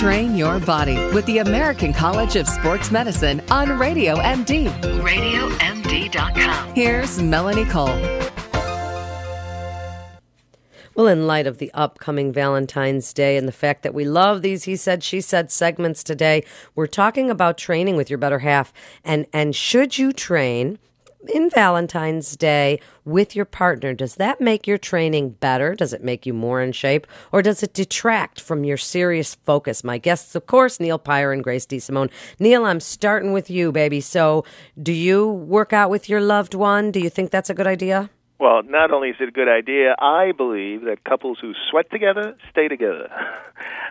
Train your body with the American College of Sports Medicine on Radio MD. RadioMD.com. Here's Melanie Cole. Well, in light of the upcoming Valentine's Day and the fact that we love these he said, she said segments today, we're talking about training with your better half. And, and should you train in Valentine's Day with your partner, does that make your training better? Does it make you more in shape? Or does it detract from your serious focus? My guests, of course, Neil Pire and Grace DeSimone. Neil, I'm starting with you, baby. So, do you work out with your loved one? Do you think that's a good idea? Well, not only is it a good idea, I believe that couples who sweat together stay together.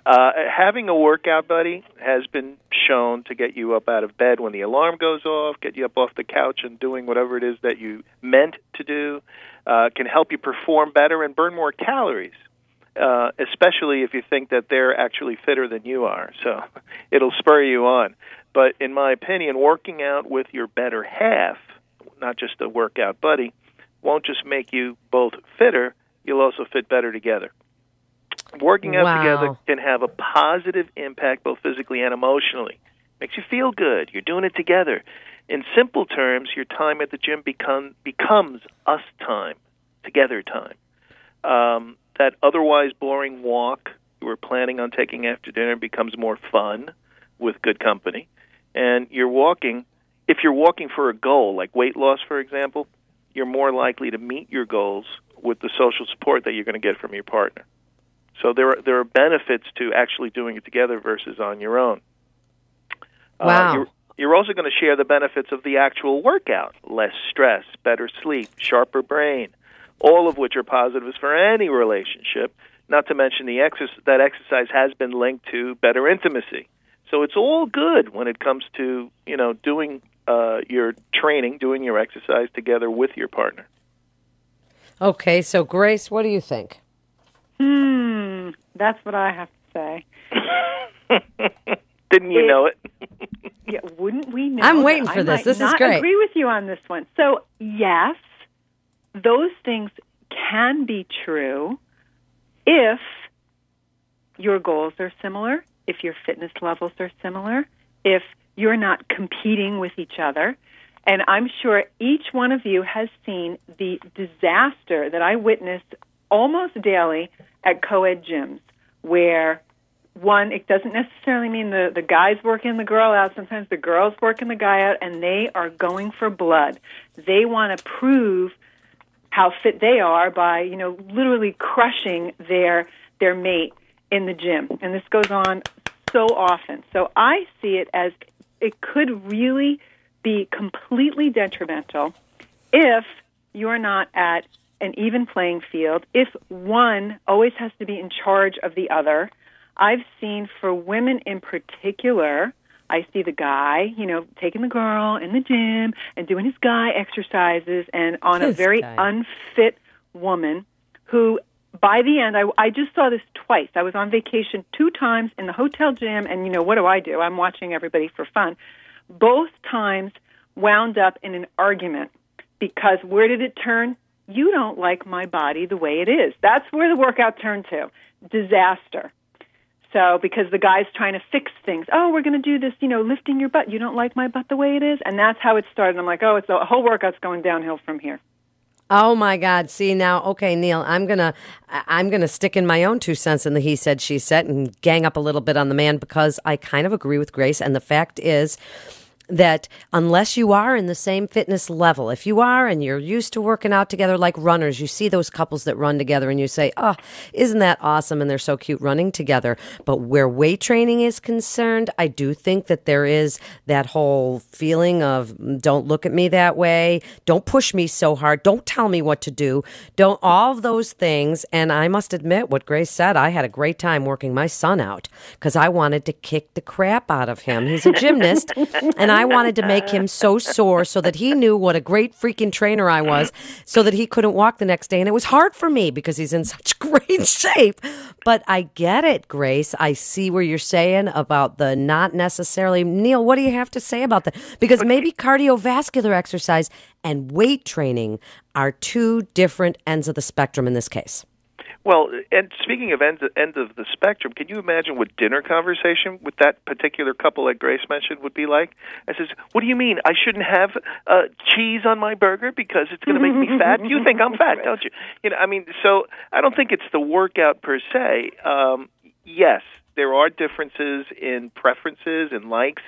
Uh, having a workout buddy has been shown to get you up out of bed when the alarm goes off, get you up off the couch and doing whatever it is that you meant to do, uh, can help you perform better and burn more calories. Uh, especially if you think that they're actually fitter than you are. So it'll spur you on. But in my opinion, working out with your better half, not just a workout buddy, won't just make you both fitter, you'll also fit better together. Working out Wow. together can have a positive impact both physically and emotionally. Makes you feel good. You're doing it together. In simple terms, your time at the gym become, becomes us time, together time. Um, that otherwise boring walk you were planning on taking after dinner becomes more fun with good company. And you're walking, if you're walking for a goal, like weight loss, for example, you're more likely to meet your goals with the social support that you're going to get from your partner. So there are, there are benefits to actually doing it together versus on your own. Wow. Uh, you're, you're also going to share the benefits of the actual workout less stress, better sleep, sharper brain, all of which are positives for any relationship. Not to mention the exercise, that exercise has been linked to better intimacy. So it's all good when it comes to you know doing uh, your training, doing your exercise together with your partner. Okay, so Grace, what do you think? Hmm, that's what I have to say. Didn't you It- know it? Yeah, wouldn't we know? I'm that waiting I for this. might This is not great. agree with you on this one. So, yes, those things can be true if your goals are similar, if your fitness levels are similar, if you're not competing with each other. And I'm sure each one of you has seen the disaster that I witnessed almost daily at co ed gyms, where one, it doesn't necessarily mean the, the guy's working the girl out. Sometimes the girl's working the guy out, and they are going for blood. They want to prove how fit they are by, you know, literally crushing their their mate in the gym. And this goes on so often. So I see it as it could really be completely detrimental if you're not at an even playing field, if one always has to be in charge of the other. I've seen for women in particular, I see the guy, you know, taking the girl in the gym and doing his guy exercises and on a very guy. unfit woman who by the end I I just saw this twice. I was on vacation two times in the hotel gym and you know what do I do? I'm watching everybody for fun. Both times wound up in an argument because where did it turn? You don't like my body the way it is. That's where the workout turned to. Disaster. So, because the guy's trying to fix things. Oh, we're going to do this, you know, lifting your butt. You don't like my butt the way it is? And that's how it started. I'm like, oh, it's the whole workout's going downhill from here. Oh my God! See now, okay, Neil, I'm gonna, I'm gonna stick in my own two cents in the he said, she said, and gang up a little bit on the man because I kind of agree with Grace. And the fact is that unless you are in the same fitness level, if you are and you're used to working out together like runners, you see those couples that run together and you say, oh, isn't that awesome? And they're so cute running together. But where weight training is concerned, I do think that there is that whole feeling of "Mm, don't look at me that way, don't push me so hard, don't tell me what to do, don't all of those things. And I must admit, what Grace said, I had a great time working my son out because I wanted to kick the crap out of him. He's a gymnast, and I wanted to make him so sore so that he knew what a great freaking trainer I was, so that he couldn't walk the next day. And it was hard for me because he's in such great shape. But I get it, Grace. I see where you're saying about the not necessarily. Neil, what do you have to say about that? Because maybe cardiovascular exercise and weight training are two different ends of the spectrum in this case. Well, and speaking of end end of the spectrum, can you imagine what dinner conversation with that particular couple that Grace mentioned would be like? I says, "What do you mean I shouldn't have uh, cheese on my burger because it's going to make me fat? You think I'm fat, don't you? You know, I mean, so I don't think it's the workout per se. Um, yes, there are differences in preferences and likes.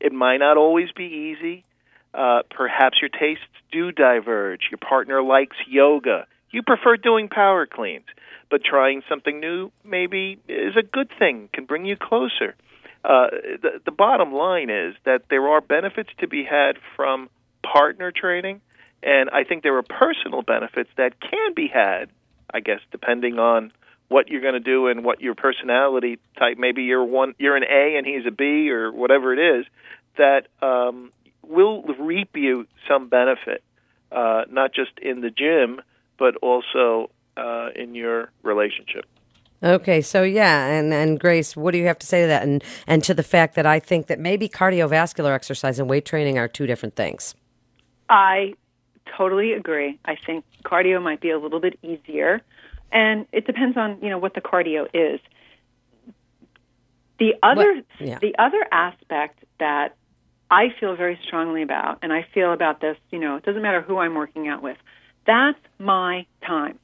It might not always be easy. Uh, perhaps your tastes do diverge. Your partner likes yoga. You prefer doing power cleans but trying something new maybe is a good thing, can bring you closer. Uh, the, the bottom line is that there are benefits to be had from partner training, and I think there are personal benefits that can be had, I guess, depending on what you're going to do and what your personality type. Maybe you're one, you're an A and he's a B, or whatever it is. That um, will reap you some benefit, uh, not just in the gym, but also uh, in your relationship. Okay, so yeah, and, and Grace, what do you have to say to that, and and to the fact that I think that maybe cardiovascular exercise and weight training are two different things. I totally agree. I think cardio might be a little bit easier, and it depends on you know what the cardio is. The other yeah. the other aspect that I feel very strongly about, and I feel about this, you know, it doesn't matter who I'm working out with. That's my time.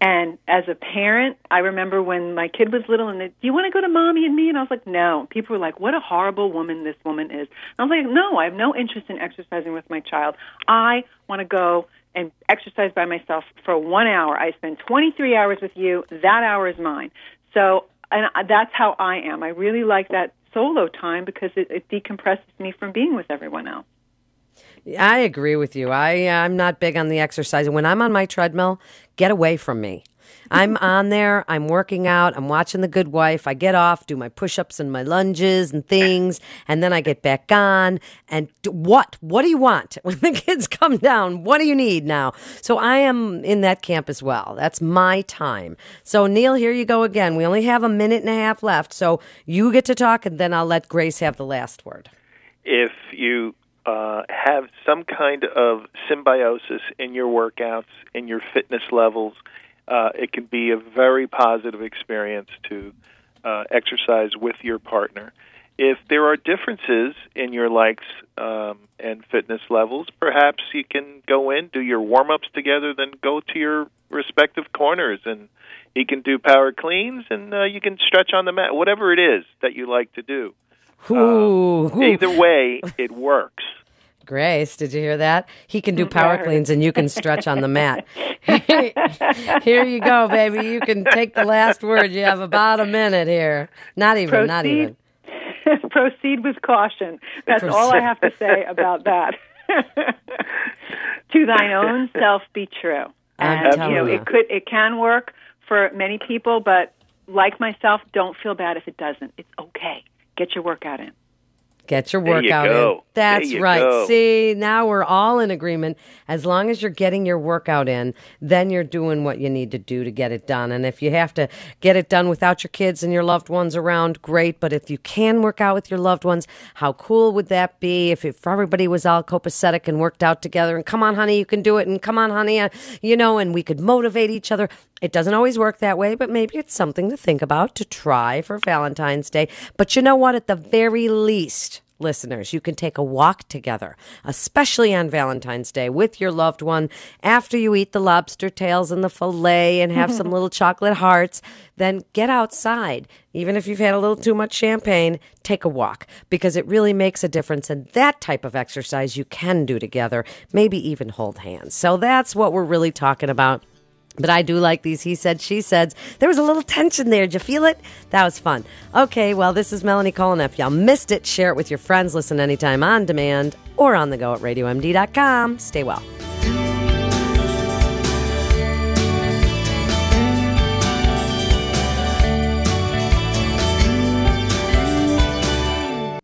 And as a parent, I remember when my kid was little and they, do you want to go to mommy and me? And I was like, no. People were like, what a horrible woman this woman is. And I was like, no, I have no interest in exercising with my child. I want to go and exercise by myself for one hour. I spend 23 hours with you. That hour is mine. So, and that's how I am. I really like that solo time because it, it decompresses me from being with everyone else. I agree with you. I uh, I'm not big on the exercise. and When I'm on my treadmill, get away from me. I'm on there, I'm working out, I'm watching The Good Wife. I get off, do my push ups and my lunges and things, and then I get back on. And what? What do you want? When the kids come down, what do you need now? So I am in that camp as well. That's my time. So, Neil, here you go again. We only have a minute and a half left. So you get to talk, and then I'll let Grace have the last word. If you uh, have some kind of symbiosis in your workouts, in your fitness levels. Uh, it can be a very positive experience to uh, exercise with your partner. If there are differences in your likes um, and fitness levels, perhaps you can go in, do your warm ups together, then go to your respective corners, and he can do power cleans, and uh, you can stretch on the mat, whatever it is that you like to do. Ooh, um, either way, it works. Grace, did you hear that? He can do power cleans and you can stretch on the mat. here you go, baby. You can take the last word. You have about a minute here. Not even, Proceed. not even. Proceed with caution. That's Proceed. all I have to say about that. to thine own self be true. And you know, you. it could it can work for many people, but like myself, don't feel bad if it doesn't. It's okay. Get your workout in. Get your workout you in. That's right. Go. See, now we're all in agreement. As long as you're getting your workout in, then you're doing what you need to do to get it done. And if you have to get it done without your kids and your loved ones around, great. But if you can work out with your loved ones, how cool would that be if, if everybody was all copacetic and worked out together? And come on, honey, you can do it. And come on, honey, uh, you know, and we could motivate each other. It doesn't always work that way, but maybe it's something to think about to try for Valentine's Day. But you know what? At the very least, listeners, you can take a walk together, especially on Valentine's Day with your loved one after you eat the lobster tails and the filet and have some little chocolate hearts. Then get outside. Even if you've had a little too much champagne, take a walk because it really makes a difference. And that type of exercise you can do together, maybe even hold hands. So that's what we're really talking about but I do like these he said, she said. There was a little tension there. Did you feel it? That was fun. Okay, well, this is Melanie Cole. If y'all missed it, share it with your friends. Listen anytime on demand or on the go at radiomd.com. Stay well.